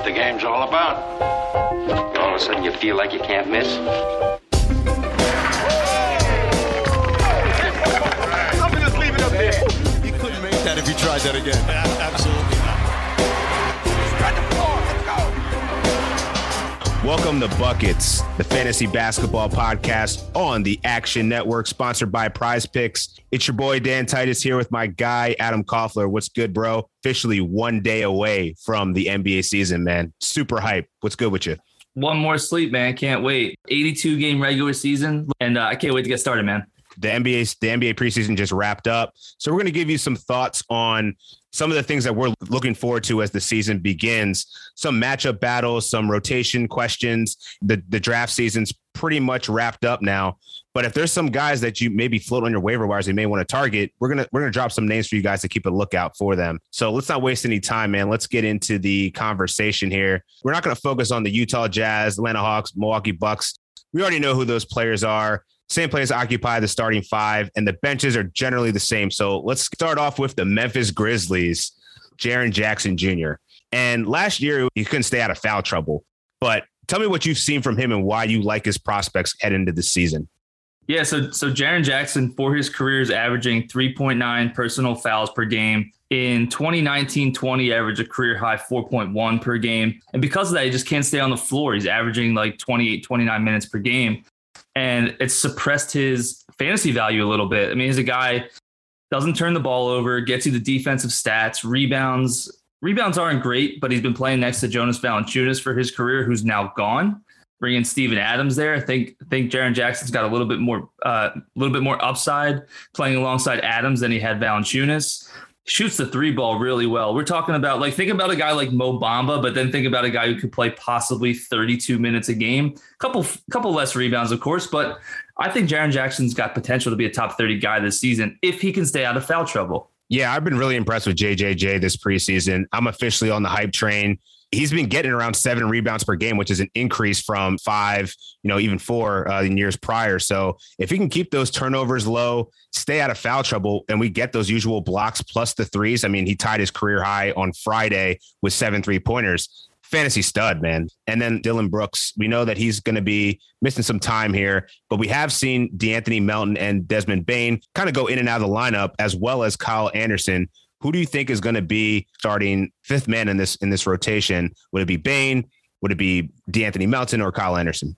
what the game's all about. All of a sudden, you feel like you can't miss. just leave it up there. You couldn't make that if you tried that again. Absolutely Welcome to Buckets, the fantasy basketball podcast on the Action Network, sponsored by PrizePicks. It's your boy Dan Titus here with my guy Adam Koffler. What's good, bro? Officially one day away from the NBA season, man. Super hype. What's good with you? One more sleep, man. Can't wait. 82 game regular season, and uh, I can't wait to get started, man. The NBA the NBA preseason just wrapped up, so we're going to give you some thoughts on some of the things that we're looking forward to as the season begins. Some matchup battles, some rotation questions. The the draft season's pretty much wrapped up now. But if there's some guys that you maybe float on your waiver wires you may want to target, we're gonna we're gonna drop some names for you guys to keep a lookout for them. So let's not waste any time, man. Let's get into the conversation here. We're not gonna focus on the Utah Jazz, Atlanta Hawks, Milwaukee Bucks. We already know who those players are. Same players occupy the starting five, and the benches are generally the same. So let's start off with the Memphis Grizzlies, Jaren Jackson Jr. And last year he couldn't stay out of foul trouble. But tell me what you've seen from him and why you like his prospects head into the season. Yeah, so so Jaren Jackson for his career is averaging 3.9 personal fouls per game. In 2019-20, averaged a career high 4.1 per game. And because of that, he just can't stay on the floor. He's averaging like 28, 29 minutes per game. And it's suppressed his fantasy value a little bit. I mean, he's a guy doesn't turn the ball over, gets you the defensive stats, rebounds. Rebounds aren't great, but he's been playing next to Jonas Valanciunas for his career, who's now gone. Bringing Steven Adams there, I think I think Jaren Jackson's got a little bit more a uh, little bit more upside playing alongside Adams than he had Valanciunas. Shoots the three ball really well. We're talking about like think about a guy like Mo Bamba, but then think about a guy who could play possibly 32 minutes a game. Couple couple less rebounds, of course, but I think Jaren Jackson's got potential to be a top 30 guy this season if he can stay out of foul trouble. Yeah, I've been really impressed with JJJ this preseason. I'm officially on the hype train. He's been getting around seven rebounds per game, which is an increase from five, you know, even four uh, in years prior. So if he can keep those turnovers low, stay out of foul trouble, and we get those usual blocks plus the threes. I mean, he tied his career high on Friday with seven three pointers fantasy stud, man. And then Dillon Brooks, we know that he's going to be missing some time here, but we have seen De'Anthony Melton and Desmond Bane kind of go in and out of the lineup, as well as Kyle Anderson. Who do you think is going to be starting fifth man in this in this rotation? Would it be Bane? Would it be De'Anthony Melton or Kyle Anderson?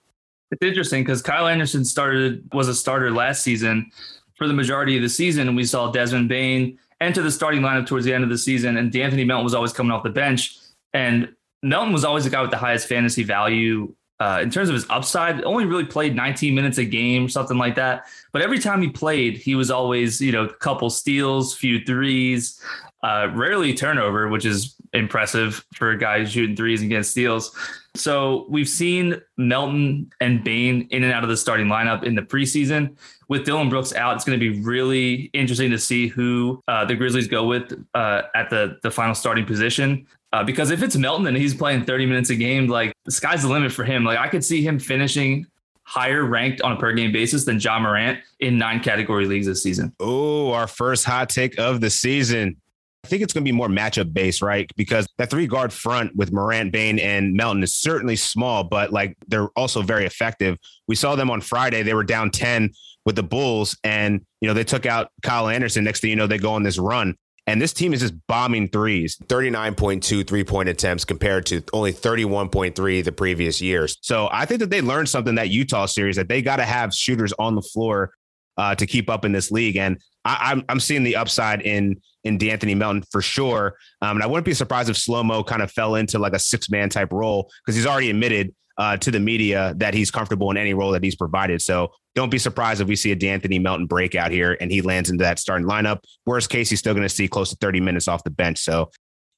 It's interesting because Kyle Anderson started was a starter last season for the majority of the season, and we saw Desmond Bane enter the starting lineup towards the end of the season, and De'Anthony Melton was always coming off the bench. And Melton was always the guy with the highest fantasy value uh, in terms of his upside. Only really played 19 minutes a game, something like that. But every time he played, he was always, you know, a couple steals, few threes, uh, rarely turnover, which is impressive for a guy shooting threes getting steals. So we've seen Melton and Bane in and out of the starting lineup in the preseason. With Dillon Brooks out, it's going to be really interesting to see who uh, the Grizzlies go with uh, at the the final starting position. Uh, because if it's Melton and he's playing 30 minutes a game, like the sky's the limit for him. Like I could see him finishing higher ranked on a per game basis than Ja Morant in nine category leagues this season. Oh, our first hot take of the season. I think it's going to be more matchup based, right? Because that three guard front with Morant, Bane, and Melton is certainly small, but like they're also very effective. We saw them on Friday; they were down ten with the Bulls, and you know they took out Kyle Anderson. Next thing you know, they go on this run. And this team is just bombing threes 39.2 three point attempts compared to only 31.3 the previous years. So I think that they learned something that Utah series that they got to have shooters on the floor uh, to keep up in this league. And I, am I'm, I'm seeing the upside in in De'Anthony Melton for sure. Um, and I wouldn't be surprised if slow mo kind of fell into like a six man type role because he's already admitted uh, to the media that he's comfortable in any role that he's provided. So don't be surprised if we see a De'Anthony Melton breakout here and he lands into that starting lineup. Worst case, he's still going to see close to 30 minutes off the bench. So,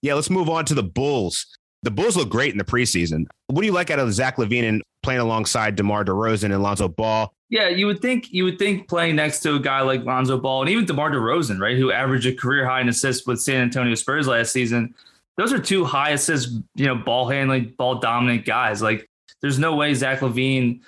yeah, let's move on to the Bulls. The Bulls look great in the preseason. What do you like out of Zach LaVine and playing alongside DeMar DeRozan and Lonzo Ball? Yeah, you would think you would think playing next to a guy like Lonzo Ball and even DeMar DeRozan, right, who averaged a career high in assists with San Antonio Spurs last season. Those are two high assist, you know, ball handling, ball dominant guys. Like, there's no way Zach LaVine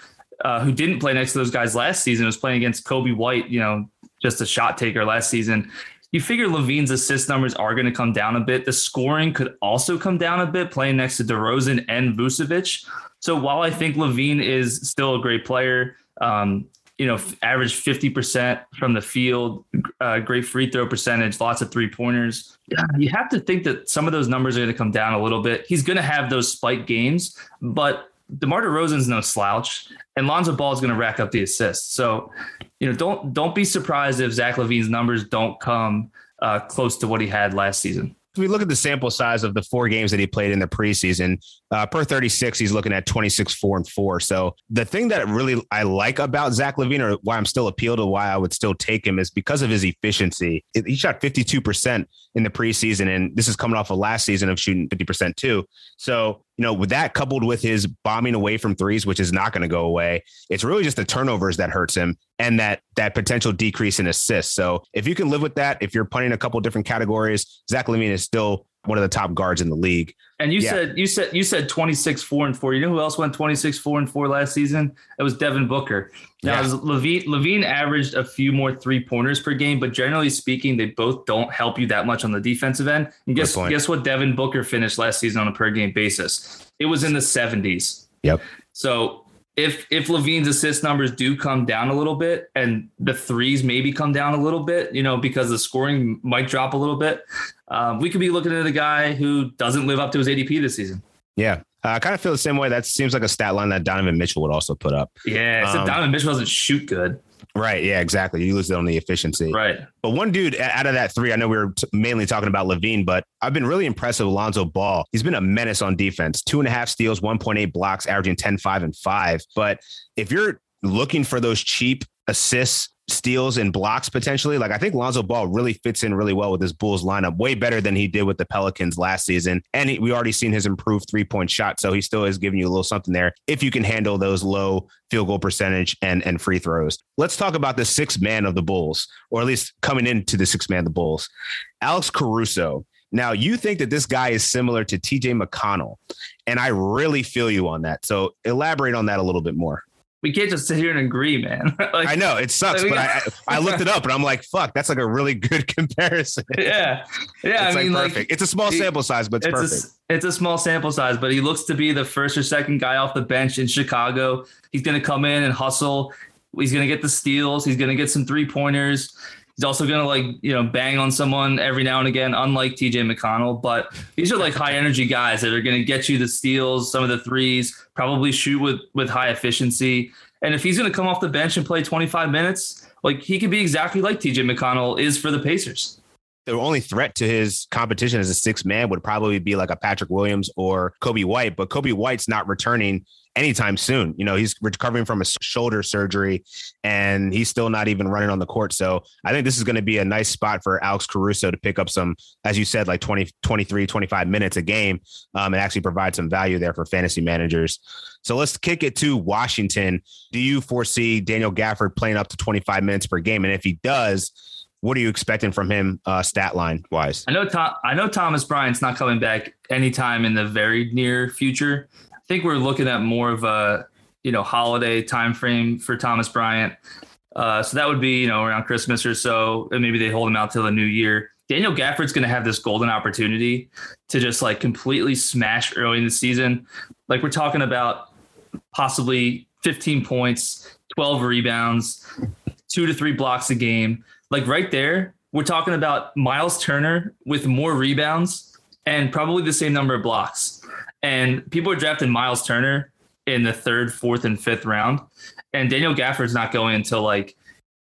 uh, who didn't play next to those guys last season, was playing against Coby White, you know, just a shot taker last season. you figure LaVine's assist numbers are going to come down a bit. The scoring could also come down a bit playing next to DeRozan and Vucevic. So while I think LaVine is still a great player, um, you know, average 50% from the field, uh, great free throw percentage, lots of three pointers. You have to think that some of those numbers are going to come down a little bit. He's going to have those spike games, but DeMar DeRozan's no slouch, and Lonzo Ball is going to rack up the assists. So, you know, don't don't be surprised if Zach LaVine's numbers don't come uh, close to what he had last season If we look at the sample size of the four games that he played in the preseason, uh, per 36, he's looking at 26, four and four. So the thing that really I like about Zach LaVine or why I'm still appealed to why I would still take him is because of his efficiency. He shot 52% in the preseason, and this is coming off of last season of shooting 50% too. So, you know, with that coupled with his bombing away from threes, which is not going to go away, it's really just the turnovers that hurts him and that that potential decrease in assists. So if you can live with that, if you're punting a couple different categories, Zach LaVine is still one of the top guards in the league. And you yeah. said you said you said 26 4 and 4. You know who else went 26 4 and 4 last season? It was Devin Booker. Now yeah. LaVine LaVine averaged a few more three pointers per game, but generally speaking, they both don't help you that much on the defensive end. And guess guess what Devin Booker finished last season on a per game basis? It was in the 70s. Yep. So if if LaVine's assist numbers do come down a little bit and the threes maybe come down a little bit, you know, because the scoring might drop a little bit, um, we could be looking at a guy who doesn't live up to his ADP this season. Yeah. Uh, I kind of feel the same way. That seems like a stat line that Donovan Mitchell would also put up. Yeah, except um, Donovan Mitchell doesn't shoot good. Right. Yeah, exactly. You lose it on the efficiency. Right. But one dude out of that three, I know we were t- mainly talking about LaVine, but I've been really impressed with Alonzo Ball. He's been a menace on defense. Two and a half steals, 1.8 blocks, averaging 10, 5, and 5. But if you're looking for those cheap assists steals and blocks potentially. Like I think Lonzo Ball really fits in really well with this Bulls lineup, way better than he did with the Pelicans last season. And he, we already seen his improved three point shot, so he still is giving you a little something there if you can handle those low field goal percentage and and free throws. Let's talk about the sixth man of the Bulls, or at least coming into the sixth man of the Bulls, Alex Caruso. Now, you think that this guy is similar to TJ McConnell, and I really feel you on that. So elaborate on that a little bit more we can't just sit here and agree, man. like, I know it sucks, like, but I, I looked it up and I'm like, fuck, that's like a really good comparison. Yeah, yeah. It's I mean, perfect. Like, it's a small sample size, but it's, it's perfect. A, it's a small sample size, but he looks to be the first or second guy off the bench in Chicago. He's going to come in and hustle. He's going to get the steals. He's going to get some three pointers. He's also going to like, you know, bang on someone every now and again, unlike TJ McConnell. But these are like high energy guys that are going to get you the steals, some of the threes, probably shoot with, with high efficiency. And if he's going to come off the bench and play 25 minutes, like he could be exactly like TJ McConnell is for the Pacers. The only threat to his competition as a six man would probably be like a Patrick Williams or Coby White, but Coby White's not returning anytime soon. You know, he's recovering from a shoulder surgery and he's still not even running on the court. So I think this is going to be a nice spot for Alex Caruso to pick up some, as you said, like 20, 23, 25 minutes a game um, and actually provide some value there for fantasy managers. So let's kick it to Washington. Do you foresee Daniel Gafford playing up to 25 minutes per game? And if he does, what are you expecting from him uh, stat line wise? I know Tom, I know Thomas Bryant's not coming back anytime in the very near future I think we're looking at more of a you know holiday time frame for Thomas Bryant. Uh, so that would be you know around Christmas or so, and maybe they hold him out till the new year. Daniel Gafford's going to have this golden opportunity to just like completely smash early in the season. Like we're talking about possibly 15 points, 12 rebounds, two to three blocks a game. Like right there, we're talking about Miles Turner with more rebounds and probably the same number of blocks. And people are drafting Miles Turner in the third, fourth, and fifth round. And Daniel Gafford's not going until like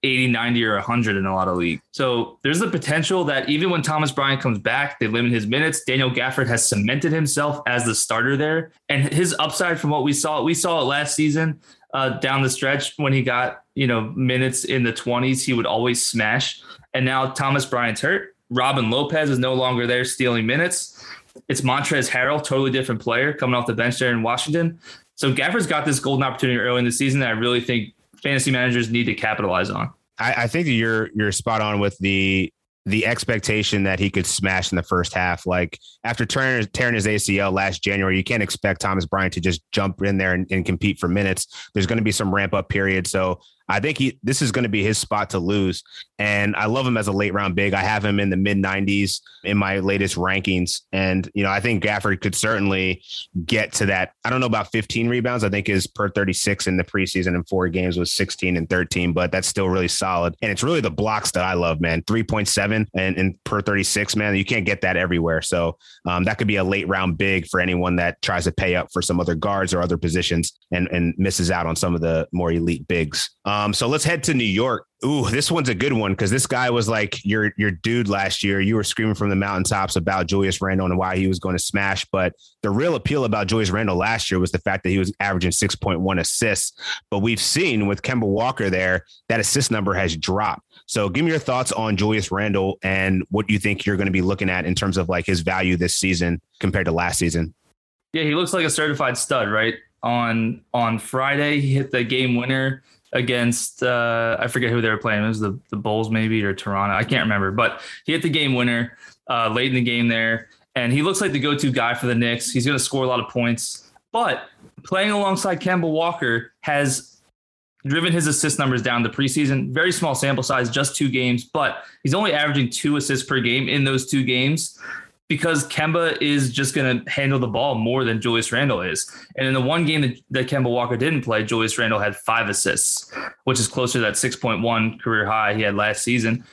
80, 90, or 100 in a lot of leagues. So there's the potential that even when Thomas Bryant comes back, they limit his minutes. Daniel Gafford has cemented himself as the starter there. And his upside from what we saw, we saw it last season uh, down the stretch when he got, you know, minutes in the 20s, he would always smash. And now Thomas Bryant's hurt. Robin Lopez is no longer there stealing minutes. It's Montrezl Harrell, totally different player coming off the bench there in Washington. So Gafford's got this golden opportunity early in the season that I really think fantasy managers need to capitalize on. I, I think you're you're spot on with the the expectation that he could smash in the first half. Like after tearing, tearing his ACL last January, you can't expect Thomas Bryant to just jump in there and, and compete for minutes. There's going to be some ramp up period. So I think he this is going to be his spot to lose. And I love him as a late round big. I have him in the mid 90s in my latest rankings. And, you know, I think Gafford could certainly get to that. I don't know about 15 rebounds. I think his per 36 in the preseason in four games was 16 and 13, but that's still really solid. And it's really the blocks that I love, man. 3.7 and, and per 36, man. You can't get that everywhere. So um, that could be a late round big for anyone that tries to pay up for some other guards or other positions and, and misses out on some of the more elite bigs. Um, so let's head to New York. Ooh, this one's a good one because this guy was like your your dude last year. You were screaming from the mountaintops about Julius Randle and why he was going to smash. But the real appeal about Julius Randle last year was the fact that he was averaging 6.1 assists. But we've seen with Kemba Walker there, that assist number has dropped. So give me your thoughts on Julius Randle and what you think you're going to be looking at in terms of like his value this season compared to last season. Yeah, he looks like a certified stud, right? On on Friday, he hit the game winner against uh, I forget who they were playing. It was the the Bulls maybe or Toronto. I can't remember, but he hit the game winner uh, late in the game there, and he looks like the go-to guy for the Knicks. He's going to score a lot of points, but playing alongside Kemba Walker has driven his assist numbers down the preseason. Very small sample size, just two games, but he's only averaging two assists per game in those two games because Kemba is just going to handle the ball more than Julius Randle is. And in the one game that, that Kemba Walker didn't play, Julius Randle had five assists, which is closer to that 6.1 career high he had last season.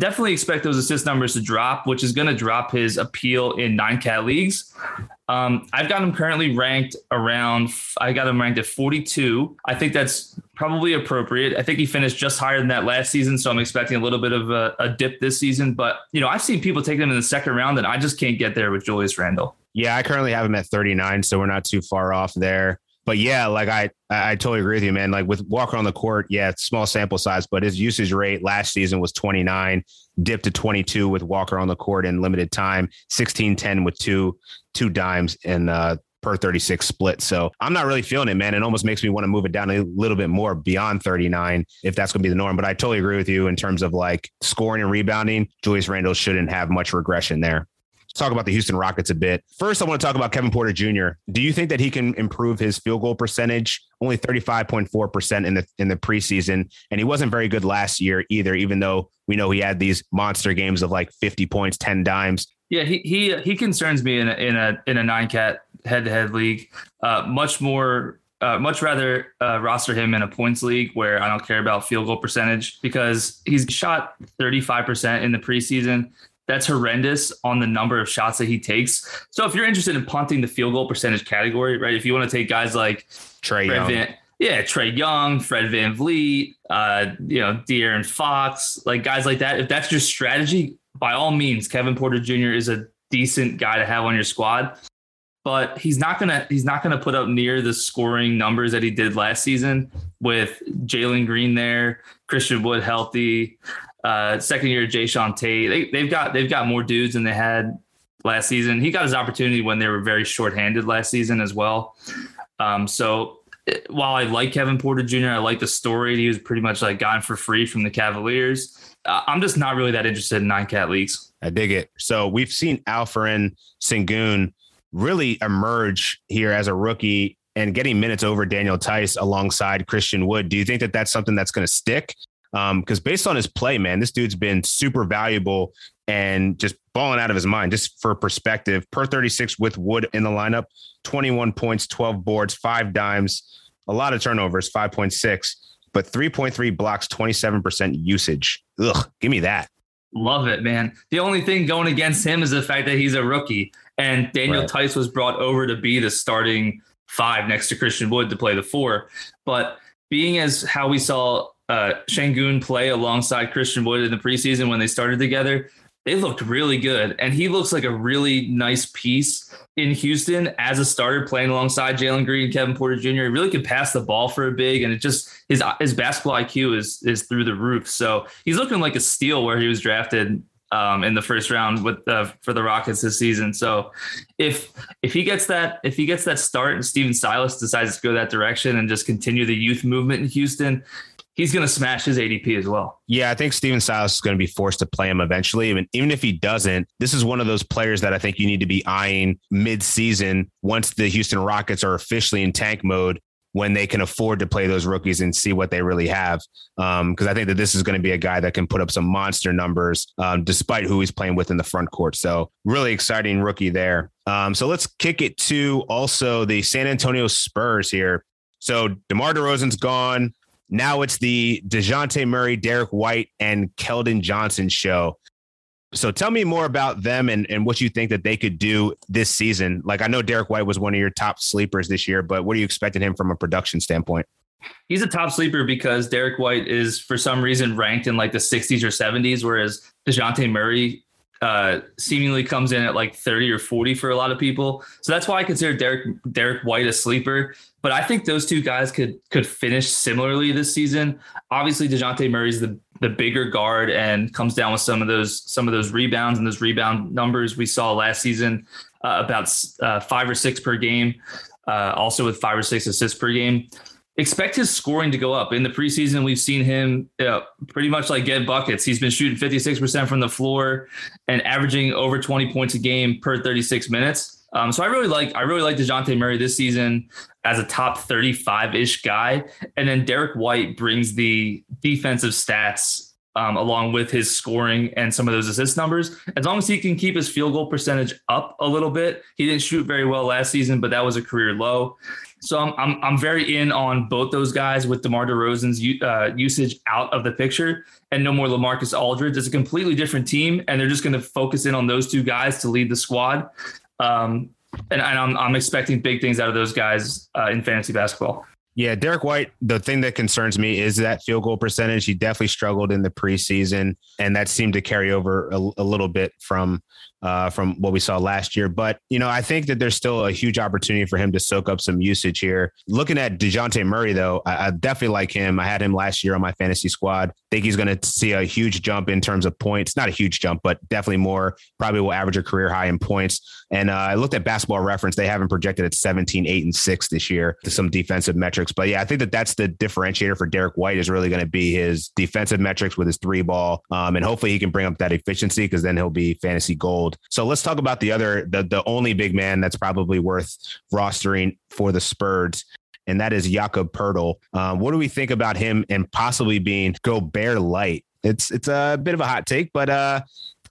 Definitely expect those assist numbers to drop, which is going to drop his appeal in nine cat leagues. Um, I've got him currently ranked around, I got him ranked at 42. I think that's probably appropriate. I think he finished just higher than that last season. So I'm expecting a little bit of a, a dip this season. But, you know, I've seen people take him in the second round and I just can't get there with Julius Randle. Yeah, I currently have him at 39. So we're not too far off there but yeah, like I, I totally agree with you, man. Like with Walker on the court, yeah, small sample size, but his usage rate last season was 29, dipped to 22 with Walker on the court in limited time, 16, 10 with two, two dimes and uh, per 36 split. So I'm not really feeling it, man. It almost makes me want to move it down a little bit more beyond 39 if that's going to be the norm. But I totally agree with you in terms of like scoring and rebounding. Julius Randle shouldn't have much regression there talk about the Houston Rockets a bit. First, I want to talk about Kevin Porter Jr. Do you think that he can improve his field goal percentage? Only 35.4% in the in the preseason. And he wasn't very good last year either, even though we know he had these monster games of like 50 points, 10 dimes. Yeah, he he he concerns me in a in a in a nine cat head to head league. Uh, much more uh, much rather uh, roster him in a points league where I don't care about field goal percentage because he's shot 35% in the preseason that's horrendous on the number of shots that he takes. So if you're interested in punting the field goal percentage category, right? If you want to take guys like Trae Young. Van, yeah, Trae Young, Fred VanVleet, uh, you know, De'Aaron Fox, like guys like that. If that's your strategy, by all means, Kevin Porter Jr. is a decent guy to have on your squad. But he's not gonna he's not gonna put up near the scoring numbers that he did last season with Jalen Green there, Christian Wood healthy uh, second year Jae'Sean Tate. They, they've got they've got more dudes than they had last season. He got his opportunity when they were very shorthanded last season as well. Um, so eh, while I like Kevin Porter Jr., I like the story. He was pretty much like gone for free from the Cavaliers. Uh, I'm just not really that interested in nine cat leagues. I dig it. So we've seen Alperen Sengun really emerge here as a rookie and getting minutes over Daniel Theis alongside Christian Wood. Do you think that that's something that's going to stick? Because um, based on his play, man, this dude's been super valuable and just balling out of his mind. Just for perspective, per 36 with Wood in the lineup, 21 points, 12 boards, five dimes, a lot of turnovers, 5.6, but 3.3 blocks, 27% usage. Ugh, give me that. Love it, man. The only thing going against him is the fact that he's a rookie. And Daniel right. Theis was brought over to be the starting five next to Christian Wood to play the four. But being as how we saw uh, Sengun play alongside Christian Wood in the preseason when they started together, they looked really good. And he looks like a really nice piece in Houston as a starter playing alongside Jalen Green, Kevin Porter Jr. He really could pass the ball for a big, and it just his his basketball IQ is is through the roof. So he's looking like a steal where he was drafted um, in the first round with uh, for the Rockets this season. So if if he gets that if he gets that start and Stephen Silas decides to go that direction and just continue the youth movement in Houston, he's going to smash his ADP as well. Yeah, I think Stephen Silas is going to be forced to play him eventually. Even, even if he doesn't, this is one of those players that I think you need to be eyeing mid-season once the Houston Rockets are officially in tank mode when they can afford to play those rookies and see what they really have. Because um, I think that this is going to be a guy that can put up some monster numbers um, despite who he's playing with in the front court. So, really exciting rookie there. Um, so, let's kick it to also the San Antonio Spurs here. So, DeMar DeRozan's gone. Now it's the DeJounte Murray, Derrick White, and Keldon Johnson show. So tell me more about them and, and what you think that they could do this season. Like I know Derrick White was one of your top sleepers this year, but what are you expecting him from a production standpoint? He's a top sleeper because Derrick White is for some reason ranked in like the 60s or 70s, whereas DeJounte Murray uh, seemingly comes in at like 30 or 40 for a lot of people. So that's why I consider Derrick Derrick White a sleeper. But I think those two guys could could finish similarly this season. Obviously, DeJounte Murray's the the bigger guard and comes down with some of those some of those rebounds and those rebound numbers we saw last season, uh, about uh, five or six per game. Uh, also with five or six assists per game expect his scoring to go up. In the preseason, we've seen him pretty much like get buckets. He's been shooting 56% from the floor and averaging over 20 points a game per 36 minutes. Um, so I really like I really like Dejounte Murray this season as a top 35 ish guy, and then Derrick White brings the defensive stats um, along with his scoring and some of those assist numbers. As long as he can keep his field goal percentage up a little bit, he didn't shoot very well last season, but that was a career low. So I'm, I'm, I'm very in on both those guys with DeMar DeRozan's uh, usage out of the picture and no more LaMarcus Aldridge. It's a completely different team, and they're just going to focus in on those two guys to lead the squad. Um, and, and I'm, I'm expecting big things out of those guys uh, in fantasy basketball. Yeah, Derrick White, the thing that concerns me is that field goal percentage. He definitely struggled in the preseason, and that seemed to carry over a, a little bit from uh, from what we saw last year. But, you know, I think that there's still a huge opportunity for him to soak up some usage here. Looking at DeJounte Murray, though, I, I definitely like him. I had him last year on my fantasy squad. think he's going to see a huge jump in terms of points. Not a huge jump, but definitely more. Probably will average a career high in points. And uh, I looked at basketball reference. They haven't projected at 17, 8, and 6 this year to some defensive metrics. But yeah, I think that that's the differentiator for Derrick White is really going to be his defensive metrics with his three ball. Um, and hopefully he can bring up that efficiency because then he'll be fantasy gold. So let's talk about the other, the, the only big man that's probably worth rostering for the Spurs and that is Jakob Poeltl. Um, what do we think about him and possibly being go Gobert light? It's it's a bit of a hot take, but uh,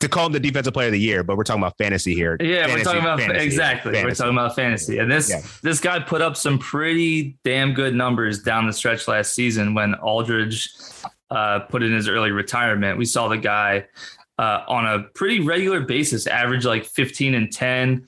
to call him the defensive player of the year, but we're talking about fantasy here. Yeah, fantasy, we're talking about fantasy, exactly. Fantasy. We're talking about fantasy, and this yeah. this guy put up some pretty damn good numbers down the stretch last season when Aldridge uh, put in his early retirement. We saw the guy uh, on a pretty regular basis, average like 15 and 10,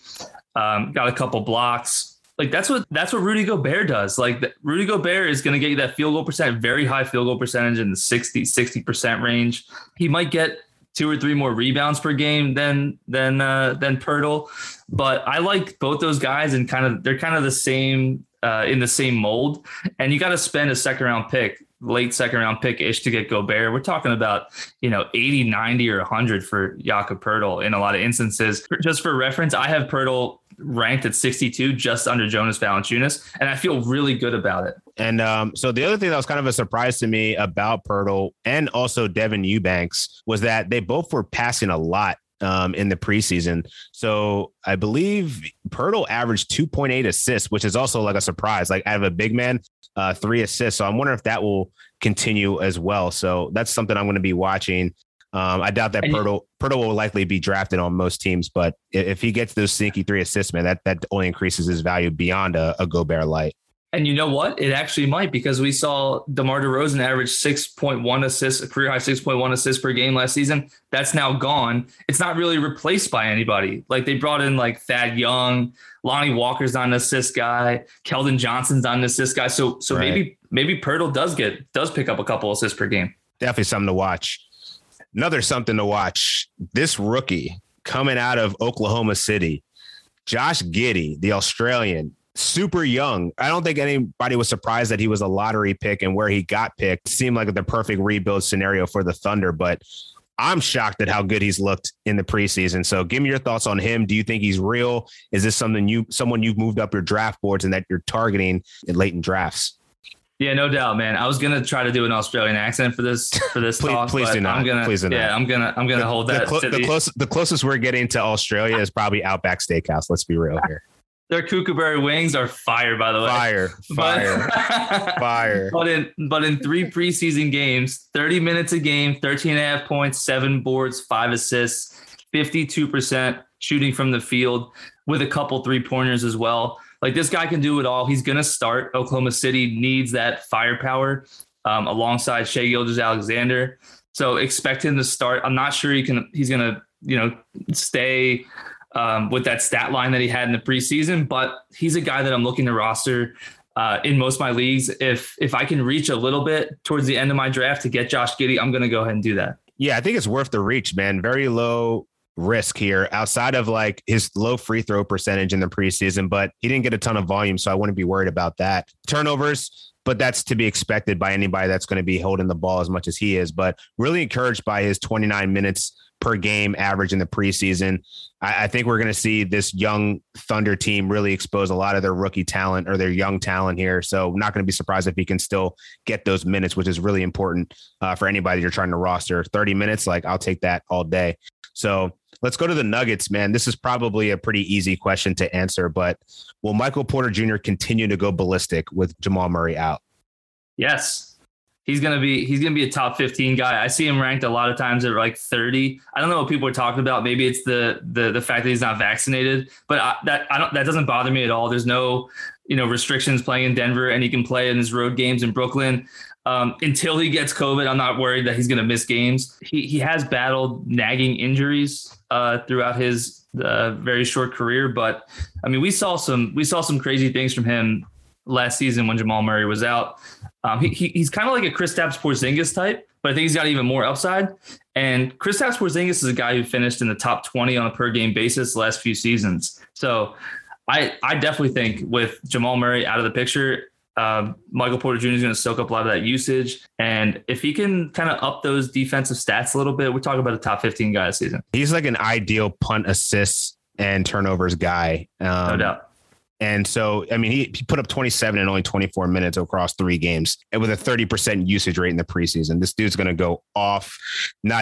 um, got a couple blocks. Like that's what that's what Rudy Gobert does. Like the, Rudy Gobert is going to get you that field goal percent, very high field goal percentage in the 60 60% range. He might get two or three more rebounds per game than than uh, than Poeltl, but I like both those guys and kind of they're kind of the same uh, in the same mold. And you got to spend a second round pick late second round pick ish to get Gobert. We're talking about, you know, 80, 90 or 100 for Jakob Poeltl in a lot of instances. Just for reference, I have Poeltl ranked at 62 just under Jonas Valanciunas and I feel really good about it. And um, so the other thing that was kind of a surprise to me about Poeltl and also Devin Eubanks was that they both were passing a lot um, in the preseason. So I believe Poeltl averaged 2.8 assists, which is also like a surprise. Like out of a big man, uh, three assists. So I'm wondering if that will continue as well. So that's something I'm going to be watching. Um, I doubt that Poeltl will likely be drafted on most teams, but if he gets those sneaky three assists, man, that that only increases his value beyond a, a Gobert light. And you know what? It actually might because we saw DeMar DeRozan average 6.1 assists, a career high 6.1 assists per game last season. That's now gone. It's not really replaced by anybody. Like they brought in like Thad Young, Lonnie Walker's not an assist guy, Keldon Johnson's not an assist guy. So so right. maybe maybe Poeltl does get does pick up a couple assists per game. Definitely something to watch. Another something to watch. This rookie coming out of Oklahoma City, Josh Giddey, the Australian, super young. I don't think anybody was surprised that he was a lottery pick and where he got picked seemed like the perfect rebuild scenario for the Thunder. But I'm shocked at how good he's looked in the preseason. So give me your thoughts on him. Do you think he's real? Is this something you someone you've moved up your draft boards and that you're targeting in late in drafts? Yeah, no doubt, man. I was gonna try to do an Australian accent for this for this please, talk. Please do not. I'm gonna, please do not. yeah. I'm gonna I'm gonna the, hold that. The, clo- the, close, the closest we're getting to Australia is probably Outback Steakhouse. Let's be real here. their kookaburra wings are fire, by the way. Fire, fire, But, fire. but in but in three preseason games, 30 minutes a game, 13 and a half points, seven boards, five assists, 52% shooting from the field with a couple three pointers as well. Like this guy can do it all. He's gonna start. Oklahoma City needs that firepower um, alongside Shai Gilgeous-Alexander. So expect him to start. I'm not sure he can he's gonna, you know, stay um, with that stat line that he had in the preseason, but he's a guy that I'm looking to roster uh, in most my leagues. If if I can reach a little bit towards the end of my draft to get Josh Giddey, I'm going to go ahead and do that. Yeah, I think it's worth the reach, man. Very low risk here outside of like his low free throw percentage in the preseason, but he didn't get a ton of volume. So I wouldn't be worried about that. Turnovers, but that's to be expected by anybody that's going to be holding the ball as much as he is. But really encouraged by his 29 minutes per game average in the preseason. I, I think we're going to see this young Thunder team really expose a lot of their rookie talent or their young talent here. So not going to be surprised if he can still get those minutes, which is really important uh, for anybody you're trying to roster. 30 minutes, like I'll take that all day. So let's go to the Nuggets, man. This is probably a pretty easy question to answer, but will Michael Porter Jr. continue to go ballistic with Jamal Murray out? Yes. He's gonna be he's gonna be a top 15 guy. I see him ranked a lot of times at like 30. I don't know what people are talking about. Maybe it's the the the fact that he's not vaccinated, but I, that I don't that doesn't bother me at all. There's no you know restrictions playing in Denver, and he can play in his road games in Brooklyn. Um, until he gets COVID, I'm not worried that he's going to miss games. He he has battled nagging injuries uh, throughout his uh, very short career, but I mean, we saw some we saw some crazy things from him last season when Jamal Murray was out. Um, he, he, he's kind of like a Kristaps Porzingis type, but I think he's got even more upside. And Kristaps Porzingis is a guy who finished in the top 20 on a per game basis the last few seasons. So I I definitely think with Jamal Murray out of the picture, um, Michael Porter Jr. is going to soak up a lot of that usage. And if he can kind of up those defensive stats a little bit, we're talking about a top 15 guy this season. He's like an ideal punt assists and turnovers guy. Um, No doubt. And so, I mean, he, he put up 27 in only 24 minutes across three games and with a 30% usage rate in the preseason. This dude's going to go off, not